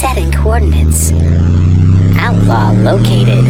Setting coordinates. Outlaw located.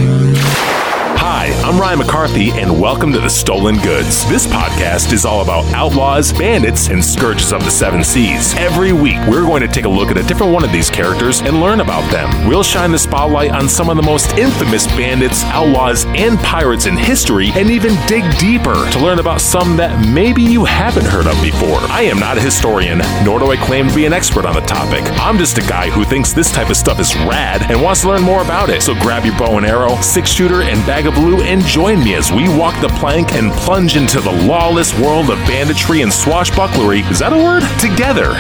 I'm Ryan McCarthy, and welcome to The Stolen Goods. This podcast is all about outlaws, bandits, and scourges of the seven seas. Every week, we're going to take a look at a different one of these characters and learn about them. We'll shine the spotlight on some of the most infamous bandits, outlaws, and pirates in history, and even dig deeper to learn about some that maybe you haven't heard of before. I am not a historian, nor do I claim to be an expert on the topic. I'm just a guy who thinks this type of stuff is rad and wants to learn more about it. So grab your bow and arrow, six shooter, and bag of blue and join me as we walk the plank and plunge into the lawless world of banditry and swashbucklery. Is that a word? Together.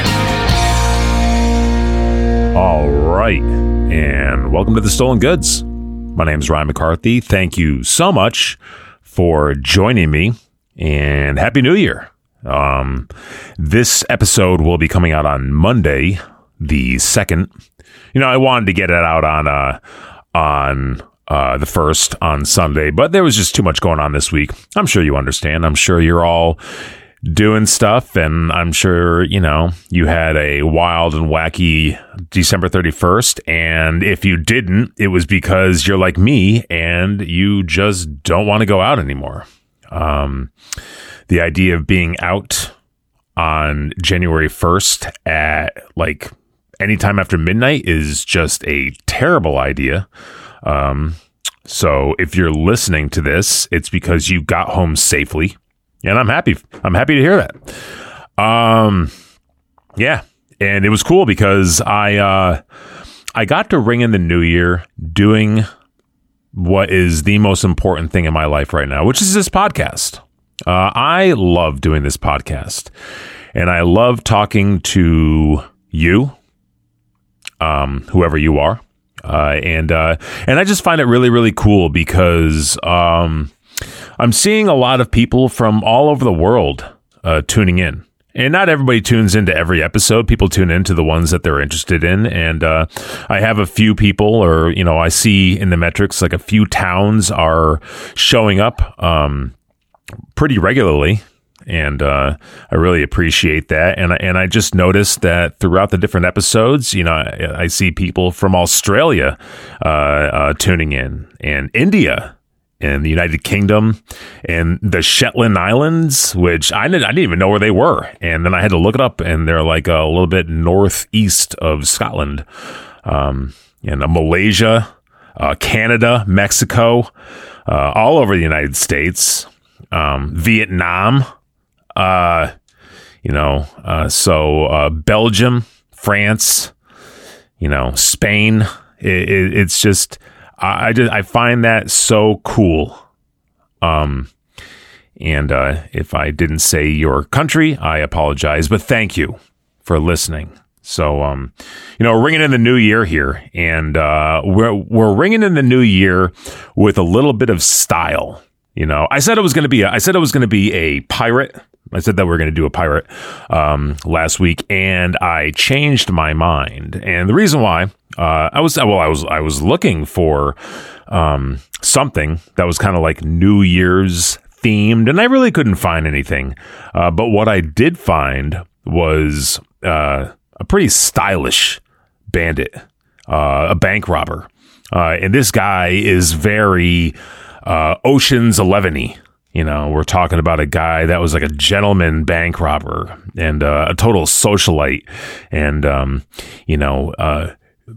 All right. And welcome to the Stolen Goods. My name is Ryan McCarthy. Thank you so much for joining me and Happy New Year. Um, this episode will be coming out on Monday, the 2nd. You know, I wanted to get it out on, uh, on uh, the first on Sunday, but there was just too much going on this week. I'm sure you understand. I'm sure you're all doing stuff, and I'm sure you know you had a wild and wacky December 31st. And if you didn't, it was because you're like me and you just don't want to go out anymore. Um, the idea of being out on January 1st at like anytime after midnight is just a terrible idea. Um, so if you're listening to this, it's because you got home safely, and I'm happy. I'm happy to hear that. Um, yeah, and it was cool because I uh, I got to ring in the new year doing what is the most important thing in my life right now, which is this podcast. Uh, I love doing this podcast, and I love talking to you, um, whoever you are. Uh, and uh, and I just find it really really cool because um, I'm seeing a lot of people from all over the world uh, tuning in. And not everybody tunes into every episode. People tune into the ones that they're interested in. And uh, I have a few people, or, you know, I see in the metrics like a few towns are showing up um, pretty regularly and uh, I really appreciate that. And I, and I just noticed that throughout the different episodes, you know, I, I see people from Australia uh, uh, tuning in, and India, and the United Kingdom, and the Shetland Islands, which I didn't I didn't even know where they were, and then I had to look it up, and they're like a little bit northeast of Scotland, um, and Malaysia, uh, Canada, Mexico, uh, all over the United States. Um, Vietnam, uh, you know, uh, so uh, Belgium, France, you know, Spain. It, it, it's just I, I just I find that so cool. Um, and uh, if I didn't say your country, I apologize, but thank you for listening. So, um, you know, ringing in the new year here, and uh, we're we're ringing in the new year with a little bit of style. You know, I said it was going to be a, I said it was going to be a pirate I said that we are going to do a pirate um, last week, and I changed my mind. And the reason why uh, I was well, I was I was looking for um, something that was kind of like New Year's themed, and I really couldn't find anything. Uh, but what I did find was uh, a pretty stylish bandit, uh, a bank robber, uh, and this guy is very uh, Ocean's Eleven-y. You know, we're talking about a guy that was like a gentleman bank robber and uh, a total socialite, and um, you know, uh,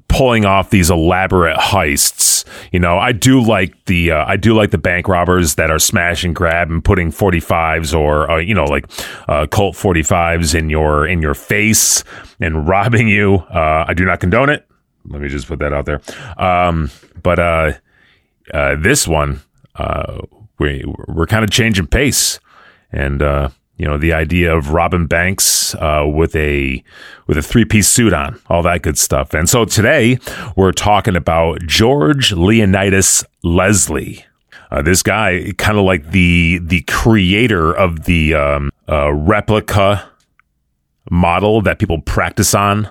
pulling off these elaborate heists. You know, I do like the uh, I do like the bank robbers that are smash and grab and putting 45s or uh, you know like uh, Colt 45s in your in your face and robbing you. Uh, I do not condone it. Let me just put that out there. Um, but uh, uh, this one we we're kind of changing pace, and uh, you know the idea of Robin Banks uh, with a with a three piece suit on, all that good stuff. And so today we're talking about George Leonidas Leslie. Uh, this guy, kind of like the the creator of the um, uh, replica model that people practice on,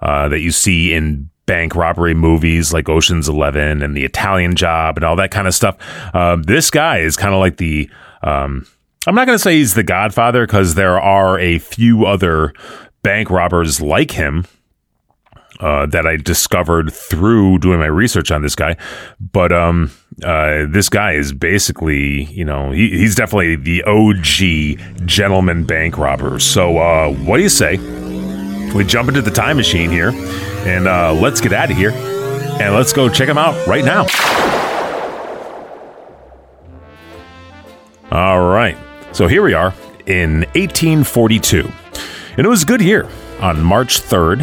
uh, that you see in bank robbery movies like Ocean's Eleven and The Italian Job and all that kind of stuff. Um, this guy is kind of like the. Um, I'm not going to say he's the Godfather because there are a few other bank robbers like him. uh, that I discovered through doing my research on this guy. But um, uh, this guy is basically, you know, he, he's definitely the OG gentleman bank robber. So, uh, what do you say? We jump into the time machine here and uh, let's get out of here and let's go check them out right now. All right. So here we are in 1842. And it was a good year. On March 3rd,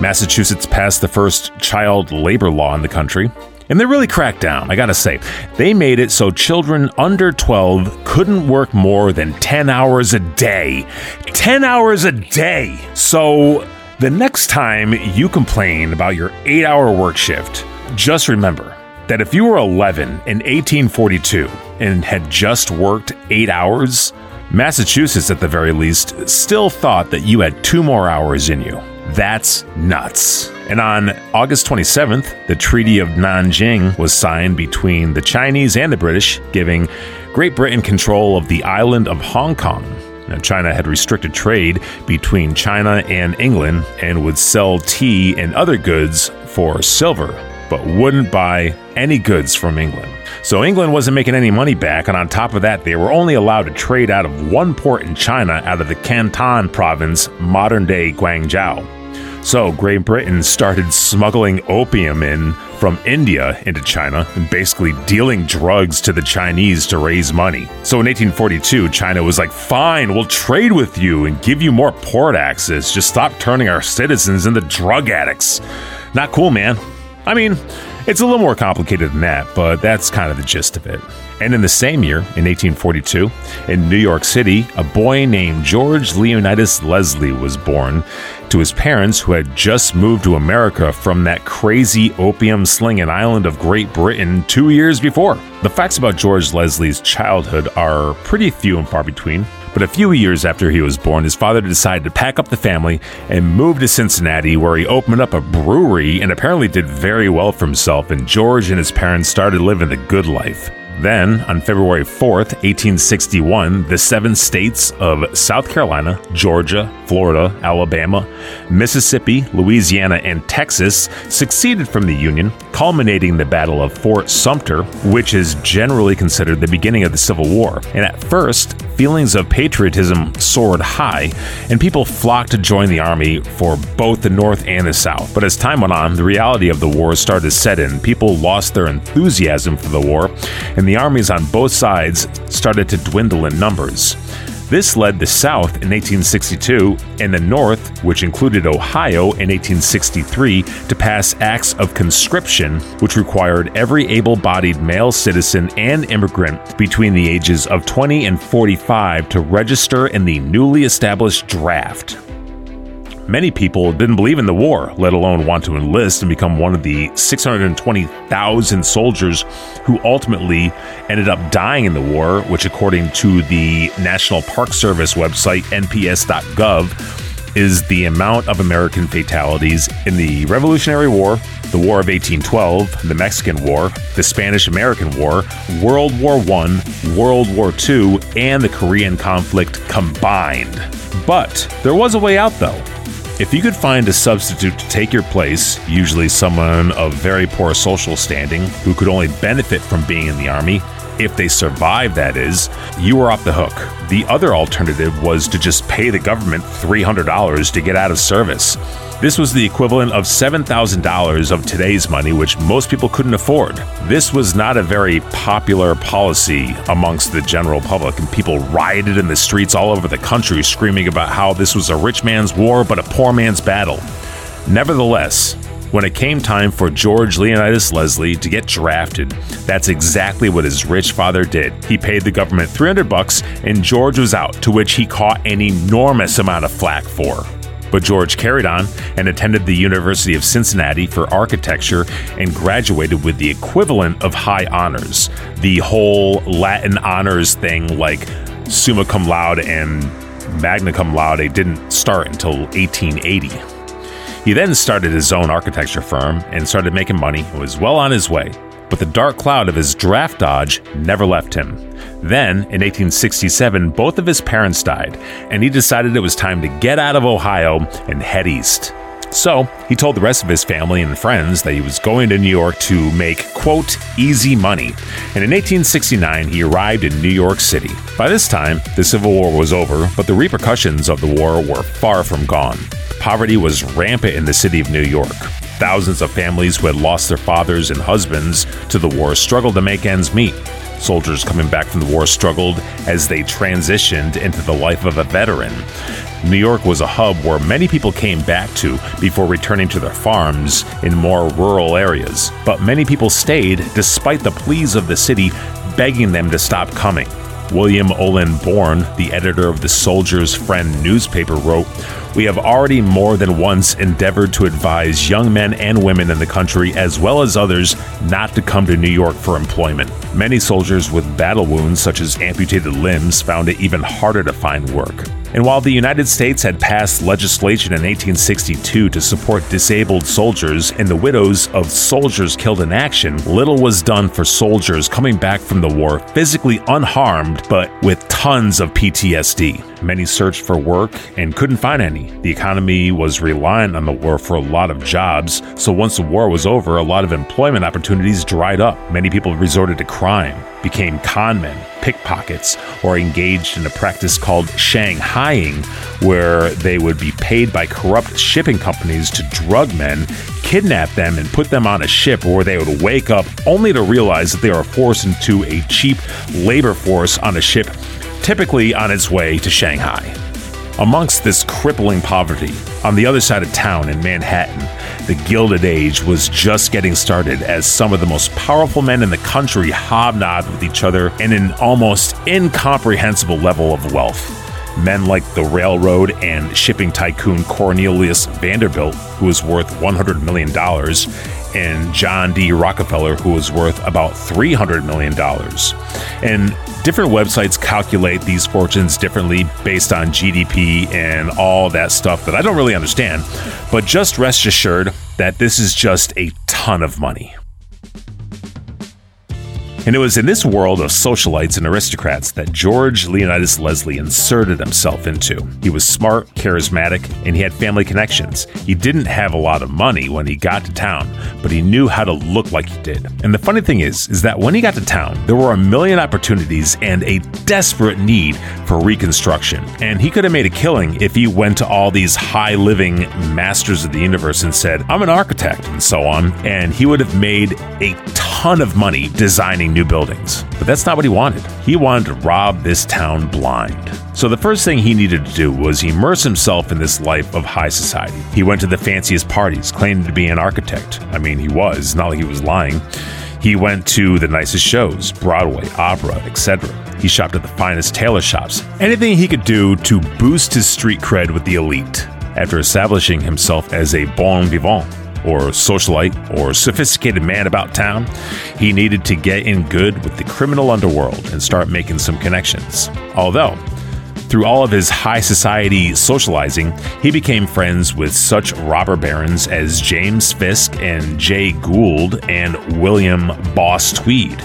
Massachusetts passed the first child labor law in the country. And they really cracked down, I gotta say. They made it so children under 12 couldn't work more than 10 hours a day. 10 hours a day! So the next time you complain about your eight hour work shift, just remember that if you were 11 in 1842 and had just worked eight hours, Massachusetts, at the very least, still thought that you had two more hours in you. That's nuts. And on August 27th, the Treaty of Nanjing was signed between the Chinese and the British, giving Great Britain control of the island of Hong Kong. Now, China had restricted trade between China and England and would sell tea and other goods for silver, but wouldn't buy any goods from England. So England wasn't making any money back, and on top of that, they were only allowed to trade out of one port in China out of the Canton province, modern day Guangzhou. So Great Britain started smuggling opium in from India into China and basically dealing drugs to the Chinese to raise money. So in 1842, China was like, fine, we'll trade with you and give you more port access. Just stop turning our citizens into drug addicts. Not cool, man. I mean, it's a little more complicated than that, but that's kind of the gist of it. And in the same year, in 1842, in New York City, a boy named George Leonidas Leslie was born to his parents who had just moved to America from that crazy opium slinging island of Great Britain two years before. The facts about George Leslie's childhood are pretty few and far between. But a few years after he was born, his father decided to pack up the family and move to Cincinnati, where he opened up a brewery and apparently did very well for himself. And George and his parents started living the good life. Then, on February 4th, 1861, the seven states of South Carolina, Georgia, Florida, Alabama, Mississippi, Louisiana, and Texas seceded from the Union, culminating the Battle of Fort Sumter, which is generally considered the beginning of the Civil War. And at first, feelings of patriotism soared high, and people flocked to join the Army for both the North and the South. But as time went on, the reality of the war started to set in. People lost their enthusiasm for the war, and the armies on both sides started to dwindle in numbers. This led the South in 1862 and the North, which included Ohio in 1863, to pass acts of conscription, which required every able bodied male citizen and immigrant between the ages of 20 and 45 to register in the newly established draft. Many people didn't believe in the war, let alone want to enlist and become one of the 620,000 soldiers who ultimately ended up dying in the war, which, according to the National Park Service website, nps.gov, is the amount of American fatalities in the Revolutionary War, the War of 1812, the Mexican War, the Spanish American War, World War I, World War II, and the Korean conflict combined. But there was a way out, though. If you could find a substitute to take your place, usually someone of very poor social standing who could only benefit from being in the Army, if they survive, that is, you were off the hook. The other alternative was to just pay the government $300 to get out of service. This was the equivalent of $7,000 of today's money, which most people couldn't afford. This was not a very popular policy amongst the general public, and people rioted in the streets all over the country screaming about how this was a rich man's war but a poor man's battle. Nevertheless, when it came time for George Leonidas Leslie to get drafted, that's exactly what his rich father did. He paid the government 300 bucks and George was out, to which he caught an enormous amount of flack for. But George carried on and attended the University of Cincinnati for architecture and graduated with the equivalent of high honors. The whole Latin honors thing, like summa cum laude and magna cum laude, didn't start until 1880. He then started his own architecture firm and started making money and was well on his way. But the dark cloud of his draft dodge never left him. Then, in 1867, both of his parents died, and he decided it was time to get out of Ohio and head east. So he told the rest of his family and friends that he was going to New York to make, quote, easy money. And in 1869, he arrived in New York City. By this time, the Civil War was over, but the repercussions of the war were far from gone. Poverty was rampant in the city of New York. Thousands of families who had lost their fathers and husbands to the war struggled to make ends meet. Soldiers coming back from the war struggled as they transitioned into the life of a veteran. New York was a hub where many people came back to before returning to their farms in more rural areas. But many people stayed despite the pleas of the city begging them to stop coming. William Oland Bourne, the editor of the Soldier's Friend newspaper, wrote, We have already more than once endeavored to advise young men and women in the country, as well as others, not to come to New York for employment. Many soldiers with battle wounds, such as amputated limbs, found it even harder to find work. And while the United States had passed legislation in 1862 to support disabled soldiers and the widows of soldiers killed in action, little was done for soldiers coming back from the war physically unharmed but with tons of PTSD. Many searched for work and couldn't find any. The economy was reliant on the war for a lot of jobs, so once the war was over, a lot of employment opportunities dried up. Many people resorted to crime, became conmen, pickpockets, or engaged in a practice called Shanghaiing, where they would be paid by corrupt shipping companies to drug men, kidnap them, and put them on a ship where they would wake up only to realize that they are forced into a cheap labor force on a ship typically on its way to Shanghai. Amongst this crippling poverty, on the other side of town in Manhattan, the Gilded Age was just getting started as some of the most powerful men in the country hobnobbed with each other in an almost incomprehensible level of wealth. Men like the railroad and shipping tycoon Cornelius Vanderbilt, who was worth $100 million, and John D. Rockefeller, who was worth about $300 million. And different websites calculate these fortunes differently based on GDP and all that stuff that I don't really understand. But just rest assured that this is just a ton of money. And it was in this world of socialites and aristocrats that George Leonidas Leslie inserted himself into. He was smart, charismatic, and he had family connections. He didn't have a lot of money when he got to town, but he knew how to look like he did. And the funny thing is, is that when he got to town, there were a million opportunities and a desperate need for reconstruction. And he could have made a killing if he went to all these high living masters of the universe and said, I'm an architect, and so on. And he would have made a ton of money designing new buildings. But that's not what he wanted. He wanted to rob this town blind. So the first thing he needed to do was immerse himself in this life of high society. He went to the fanciest parties, claiming to be an architect. I mean, he was, not like he was lying. He went to the nicest shows, Broadway, opera, etc. He shopped at the finest tailor shops. Anything he could do to boost his street cred with the elite after establishing himself as a bon vivant or socialite or sophisticated man about town, he needed to get in good with the criminal underworld and start making some connections. Although, through all of his high society socializing, he became friends with such robber barons as James Fisk and Jay Gould and William Boss Tweed.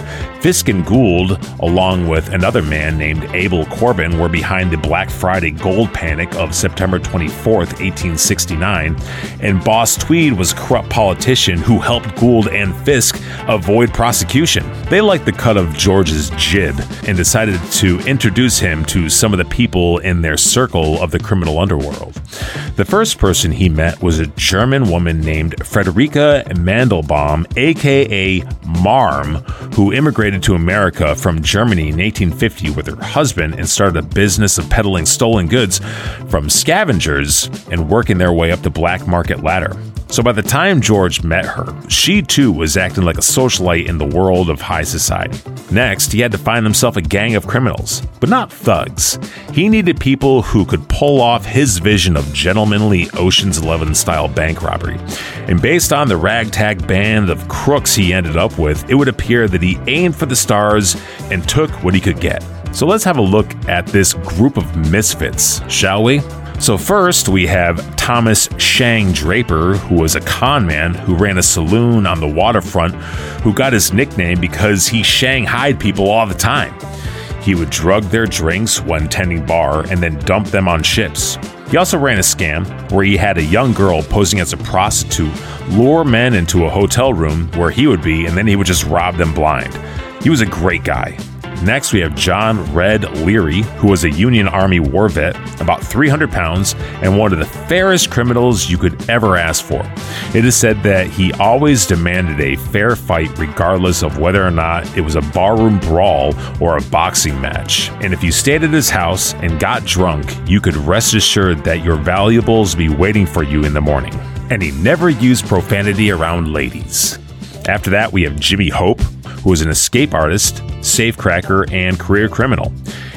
Fisk and Gould, along with another man named Abel Corbin, were behind the Black Friday gold panic of September 24, 1869, and Boss Tweed was a corrupt politician who helped Gould and Fisk avoid prosecution. They liked the cut of George's jib and decided to introduce him to some of the people in their circle of the criminal underworld. The first person he met was a German woman named Frederica Mandelbaum, aka Marm, who immigrated to America from Germany in 1850 with her husband and started a business of peddling stolen goods from scavengers and working their way up the black market ladder. So by the time George met her, she too was acting like a socialite in the world of high society. Next, he had to find himself a gang of criminals, but not thugs. He needed people who could pull off his vision of gentlemanly Ocean's Eleven style bank robbery. And based on the ragtag band of crooks he ended up with, it would appear that he aimed for the stars and took what he could get. So let's have a look at this group of misfits, shall we? So, first, we have Thomas Shang Draper, who was a con man who ran a saloon on the waterfront, who got his nickname because he shanghaied people all the time. He would drug their drinks when tending bar and then dump them on ships. He also ran a scam where he had a young girl posing as a prostitute lure men into a hotel room where he would be, and then he would just rob them blind. He was a great guy. Next, we have John Red Leary, who was a Union Army war vet, about 300 pounds, and one of the fairest criminals you could ever ask for. It is said that he always demanded a fair fight, regardless of whether or not it was a barroom brawl or a boxing match. And if you stayed at his house and got drunk, you could rest assured that your valuables be waiting for you in the morning. And he never used profanity around ladies. After that, we have Jimmy Hope, who was an escape artist, safecracker, and career criminal.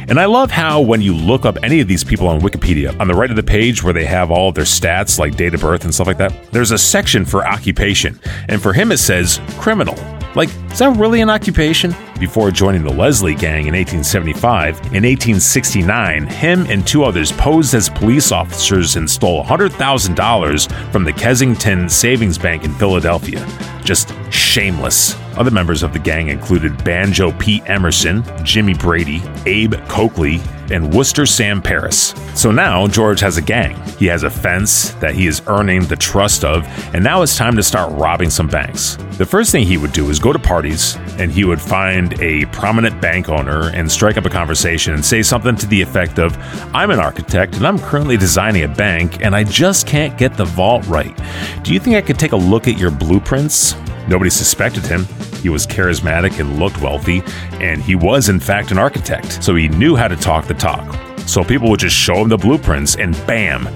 And I love how when you look up any of these people on Wikipedia, on the right of the page where they have all of their stats like date of birth and stuff like that, there's a section for occupation. And for him, it says criminal. Like, is that really an occupation? Before joining the Leslie Gang in 1875, in 1869, him and two others posed as police officers and stole $100,000 from the Kensington Savings Bank in Philadelphia. Just shameless. Other members of the gang included Banjo Pete Emerson, Jimmy Brady, Abe Coakley, and Worcester Sam Perris. So now George has a gang. He has a fence that he is earning the trust of, and now it's time to start robbing some banks. The first thing he would do is go to parties and he would find a prominent bank owner and strike up a conversation and say something to the effect of, I'm an architect and I'm currently designing a bank and I just can't get the vault right. Do you think I could take a look at your blueprints? Nobody suspected him. He was charismatic and looked wealthy, and he was, in fact, an architect, so he knew how to talk the talk. So people would just show him the blueprints, and bam,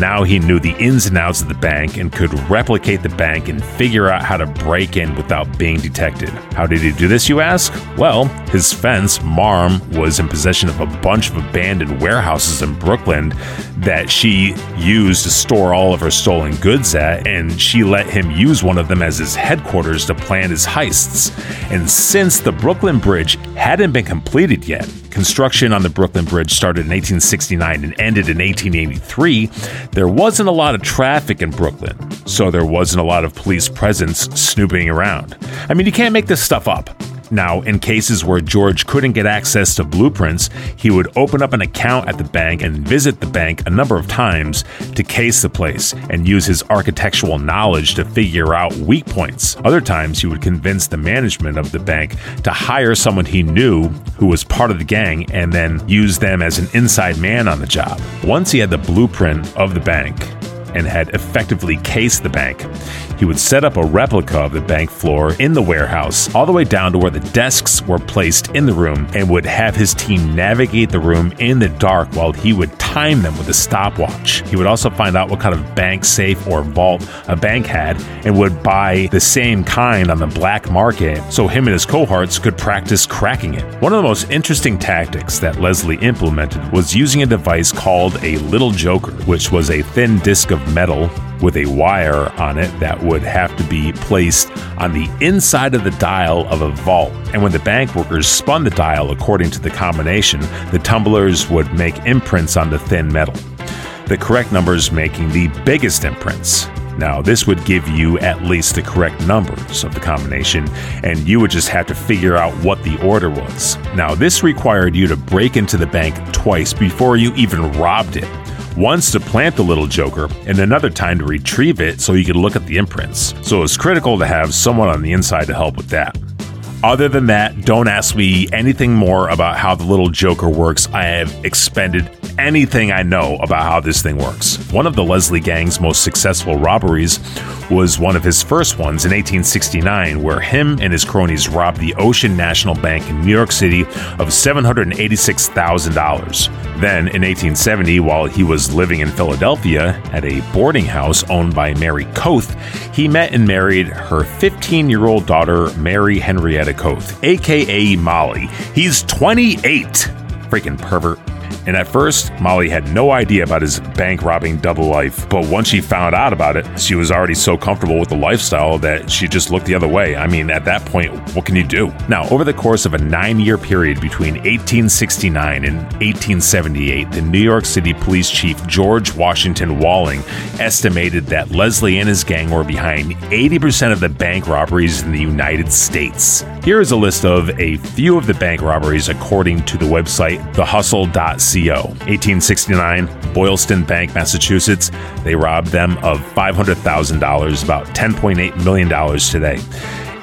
now he knew the ins and outs of the bank and could replicate the bank and figure out how to break in without being detected. How did he do this, you ask? Well, his fence, Marm, was in possession of a bunch of abandoned warehouses in Brooklyn that she used to store all of her stolen goods at, and she let him use one of them as his headquarters to plan his heists. And since the Brooklyn Bridge hadn't been completed yet, construction on the Brooklyn Bridge started in 1869 and ended in 1883, there wasn't a lot of traffic in Brooklyn, so there wasn't a lot of police presence snooping around. I mean, you can't make this stuff up. Now, in cases where George couldn't get access to blueprints, he would open up an account at the bank and visit the bank a number of times to case the place and use his architectural knowledge to figure out weak points. Other times, he would convince the management of the bank to hire someone he knew who was part of the gang and then use them as an inside man on the job. Once he had the blueprint of the bank, and had effectively cased the bank. He would set up a replica of the bank floor in the warehouse, all the way down to where the desks were placed in the room, and would have his team navigate the room in the dark while he would time them with a stopwatch. He would also find out what kind of bank safe or vault a bank had and would buy the same kind on the black market so him and his cohorts could practice cracking it. One of the most interesting tactics that Leslie implemented was using a device called a little joker, which was a thin disc of metal with a wire on it that would have to be placed on the inside of the dial of a vault. And when the bank workers spun the dial according to the combination, the tumblers would make imprints on the thin metal. The correct numbers making the biggest imprints. Now, this would give you at least the correct numbers of the combination, and you would just have to figure out what the order was. Now, this required you to break into the bank twice before you even robbed it once to plant the little joker, and another time to retrieve it so you could look at the imprints. So it's critical to have someone on the inside to help with that. Other than that, don't ask me anything more about how the little joker works. I have expended anything I know about how this thing works. One of the Leslie Gang's most successful robberies was one of his first ones in 1869, where him and his cronies robbed the Ocean National Bank in New York City of $786,000. Then, in 1870, while he was living in Philadelphia at a boarding house owned by Mary Coath, he met and married her 15 year old daughter, Mary Henrietta Coath, aka Molly. He's 28. Freaking pervert. And at first, Molly had no idea about his bank robbing double life. But once she found out about it, she was already so comfortable with the lifestyle that she just looked the other way. I mean, at that point, what can you do? Now, over the course of a nine year period between 1869 and 1878, the New York City Police Chief George Washington Walling estimated that Leslie and his gang were behind 80% of the bank robberies in the United States. Here is a list of a few of the bank robberies according to the website thehustle.co Co. 1869, Boylston Bank, Massachusetts. They robbed them of $500,000, about $10.8 million today.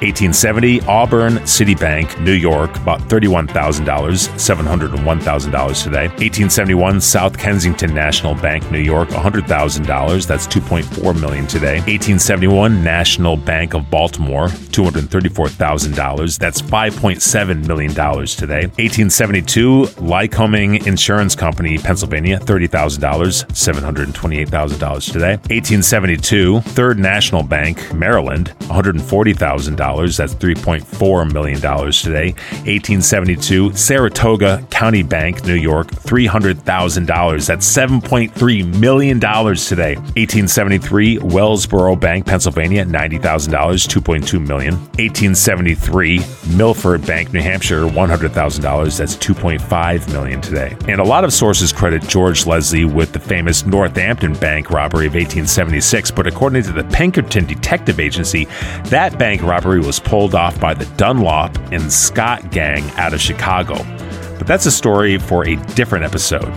1870, Auburn City Bank, New York, about $31,000, $701,000 today. 1871, South Kensington National Bank, New York, $100,000, that's 2.4 million today. 1871, National Bank of Baltimore, $234,000, that's $5.7 million today. 1872, Lycoming Insurance Company, Pennsylvania, $30,000, $728,000 today. 1872, Third National Bank, Maryland, $140,000 that's $3.4 million today. 1872, Saratoga County Bank, New York, $300,000. That's $7.3 million today. 1873, Wellsboro Bank, Pennsylvania, $90,000, $2.2 million. 1873, Milford Bank, New Hampshire, $100,000. That's 2.5 million today. And a lot of sources credit George Leslie with the famous Northampton Bank robbery of 1876, but according to the Pinkerton Detective Agency, that bank robbery was pulled off by the Dunlap and Scott gang out of Chicago. But that's a story for a different episode.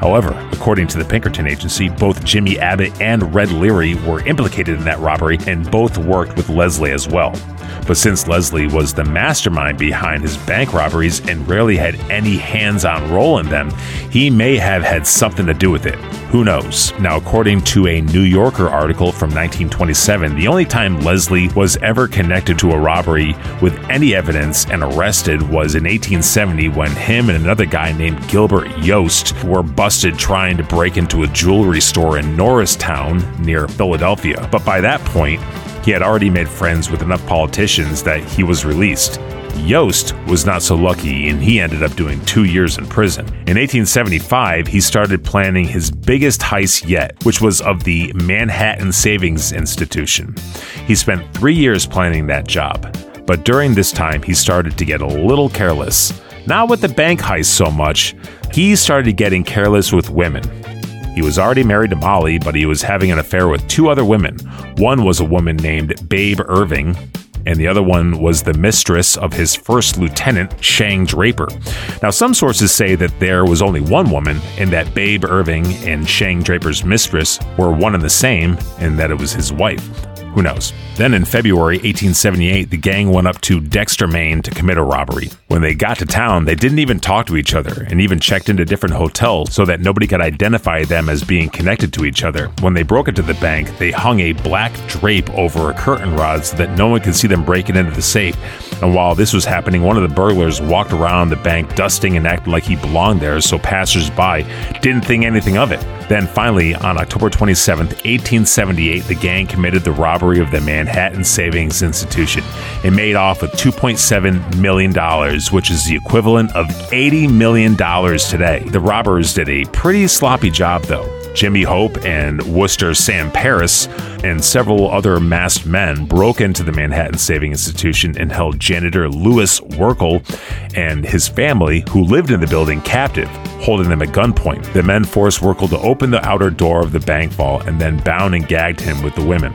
However, according to the Pinkerton Agency, both Jimmy Abbott and Red Leary were implicated in that robbery and both worked with Leslie as well. But since Leslie was the mastermind behind his bank robberies and rarely had any hands on role in them, he may have had something to do with it. Who knows? Now, according to a New Yorker article from 1927, the only time Leslie was ever connected to a robbery with any evidence and arrested was in 1870 when him and another guy named Gilbert Yost were busted trying to break into a jewelry store in Norristown near Philadelphia. But by that point, he had already made friends with enough politicians that he was released. Yost was not so lucky and he ended up doing two years in prison. In 1875, he started planning his biggest heist yet, which was of the Manhattan Savings Institution. He spent three years planning that job, but during this time, he started to get a little careless. Not with the bank heist so much, he started getting careless with women. He was already married to Molly, but he was having an affair with two other women. One was a woman named Babe Irving, and the other one was the mistress of his first lieutenant, Shang Draper. Now, some sources say that there was only one woman, and that Babe Irving and Shang Draper's mistress were one and the same, and that it was his wife. Who knows? Then in February 1878, the gang went up to Dexter, Maine to commit a robbery. When they got to town, they didn't even talk to each other and even checked into different hotels so that nobody could identify them as being connected to each other. When they broke into the bank, they hung a black drape over a curtain rod so that no one could see them breaking into the safe. And while this was happening, one of the burglars walked around the bank dusting and acting like he belonged there, so passersby didn't think anything of it. Then finally, on October 27, 1878, the gang committed the robbery of the Manhattan Savings Institution. It made off with $2.7 million, which is the equivalent of $80 million today. The robbers did a pretty sloppy job, though. Jimmy Hope and Worcester Sam Perris and several other masked men broke into the Manhattan Saving Institution and held janitor Louis Werkel and his family, who lived in the building, captive, holding them at gunpoint. The men forced Werkel to open the outer door of the bank vault and then bound and gagged him with the women.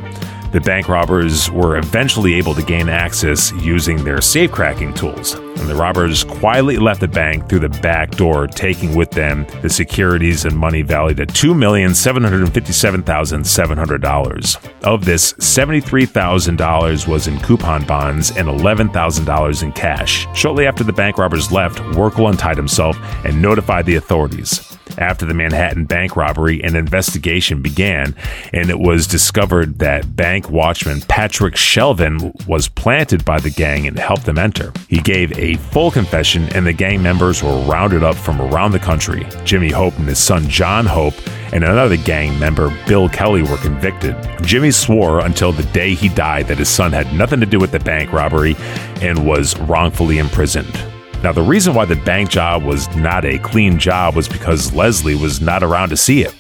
The bank robbers were eventually able to gain access using their safe cracking tools, and the robbers quietly left the bank through the back door, taking with them the securities and money valued at $2,757,700. Of this, $73,000 was in coupon bonds and $11,000 in cash. Shortly after the bank robbers left, Werkel untied himself and notified the authorities. After the Manhattan bank robbery, an investigation began, and it was discovered that bank watchman Patrick Shelvin was planted by the gang and helped them enter. He gave a full confession, and the gang members were rounded up from around the country. Jimmy Hope and his son John Hope and another gang member, Bill Kelly, were convicted. Jimmy swore until the day he died that his son had nothing to do with the bank robbery and was wrongfully imprisoned. Now, the reason why the bank job was not a clean job was because Leslie was not around to see it.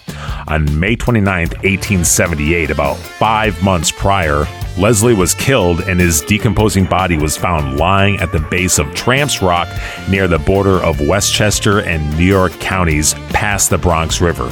On May 29, 1878, about five months prior, Leslie was killed and his decomposing body was found lying at the base of Tramps Rock near the border of Westchester and New York counties past the Bronx River.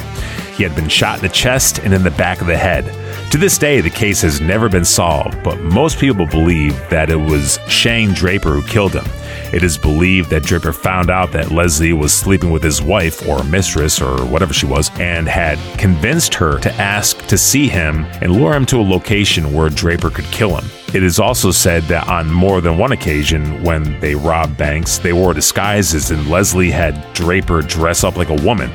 He had been shot in the chest and in the back of the head. To this day, the case has never been solved, but most people believe that it was Shang Draper who killed him. It is believed that Draper found out that Leslie was sleeping with his wife or mistress or whatever she was and had convinced her to ask to see him and lure him to a location where Draper could kill him. It is also said that on more than one occasion, when they robbed banks, they wore disguises and Leslie had Draper dress up like a woman.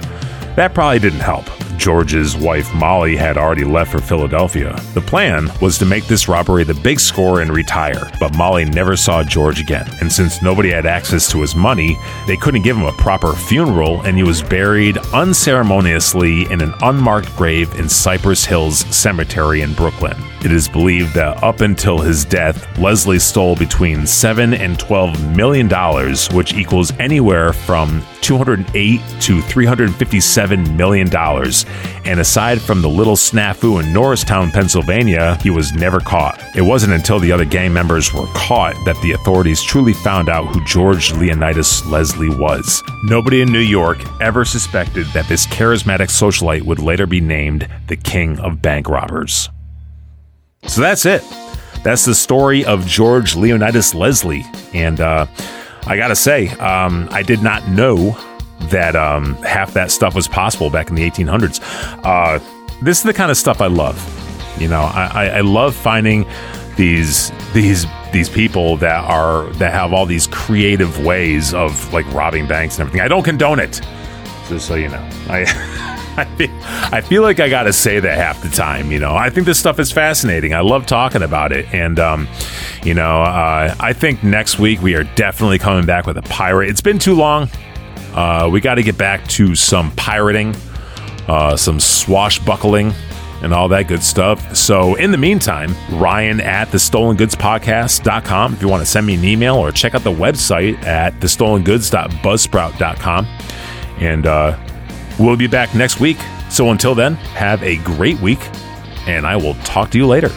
That probably didn't help. George's wife Molly had already left for Philadelphia. The plan was to make this robbery the big score and retire, but Molly never saw George again. And since nobody had access to his money, they couldn't give him a proper funeral, and he was buried unceremoniously in an unmarked grave in Cypress Hills Cemetery in Brooklyn. It is believed that up until his death, Leslie stole between 7 and 12 million dollars, which equals anywhere from 208 to 357 million dollars. And aside from the little snafu in Norristown, Pennsylvania, he was never caught. It wasn't until the other gang members were caught that the authorities truly found out who George Leonidas Leslie was. Nobody in New York ever suspected that this charismatic socialite would later be named the King of Bank Robbers. So that's it. That's the story of George Leonidas Leslie. And uh, I got to say, um, I did not know that um, half that stuff was possible back in the 1800s. Uh, this is the kind of stuff I love. You know, I, I love finding these these these people that are that have all these creative ways of like robbing banks and everything. I don't condone it, just so you know. I. I feel, like I got to say that half the time. You know, I think this stuff is fascinating. I love talking about it, and um, you know, uh, I think next week we are definitely coming back with a pirate. It's been too long. Uh, we got to get back to some pirating, uh, some swashbuckling, and all that good stuff. So, in the meantime, Ryan at the stolen goods podcast.com if you want to send me an email or check out the website at the stolen goods.buzzsprout.com. And uh, we'll be back next week. So, until then, have a great week, and I will talk to you later.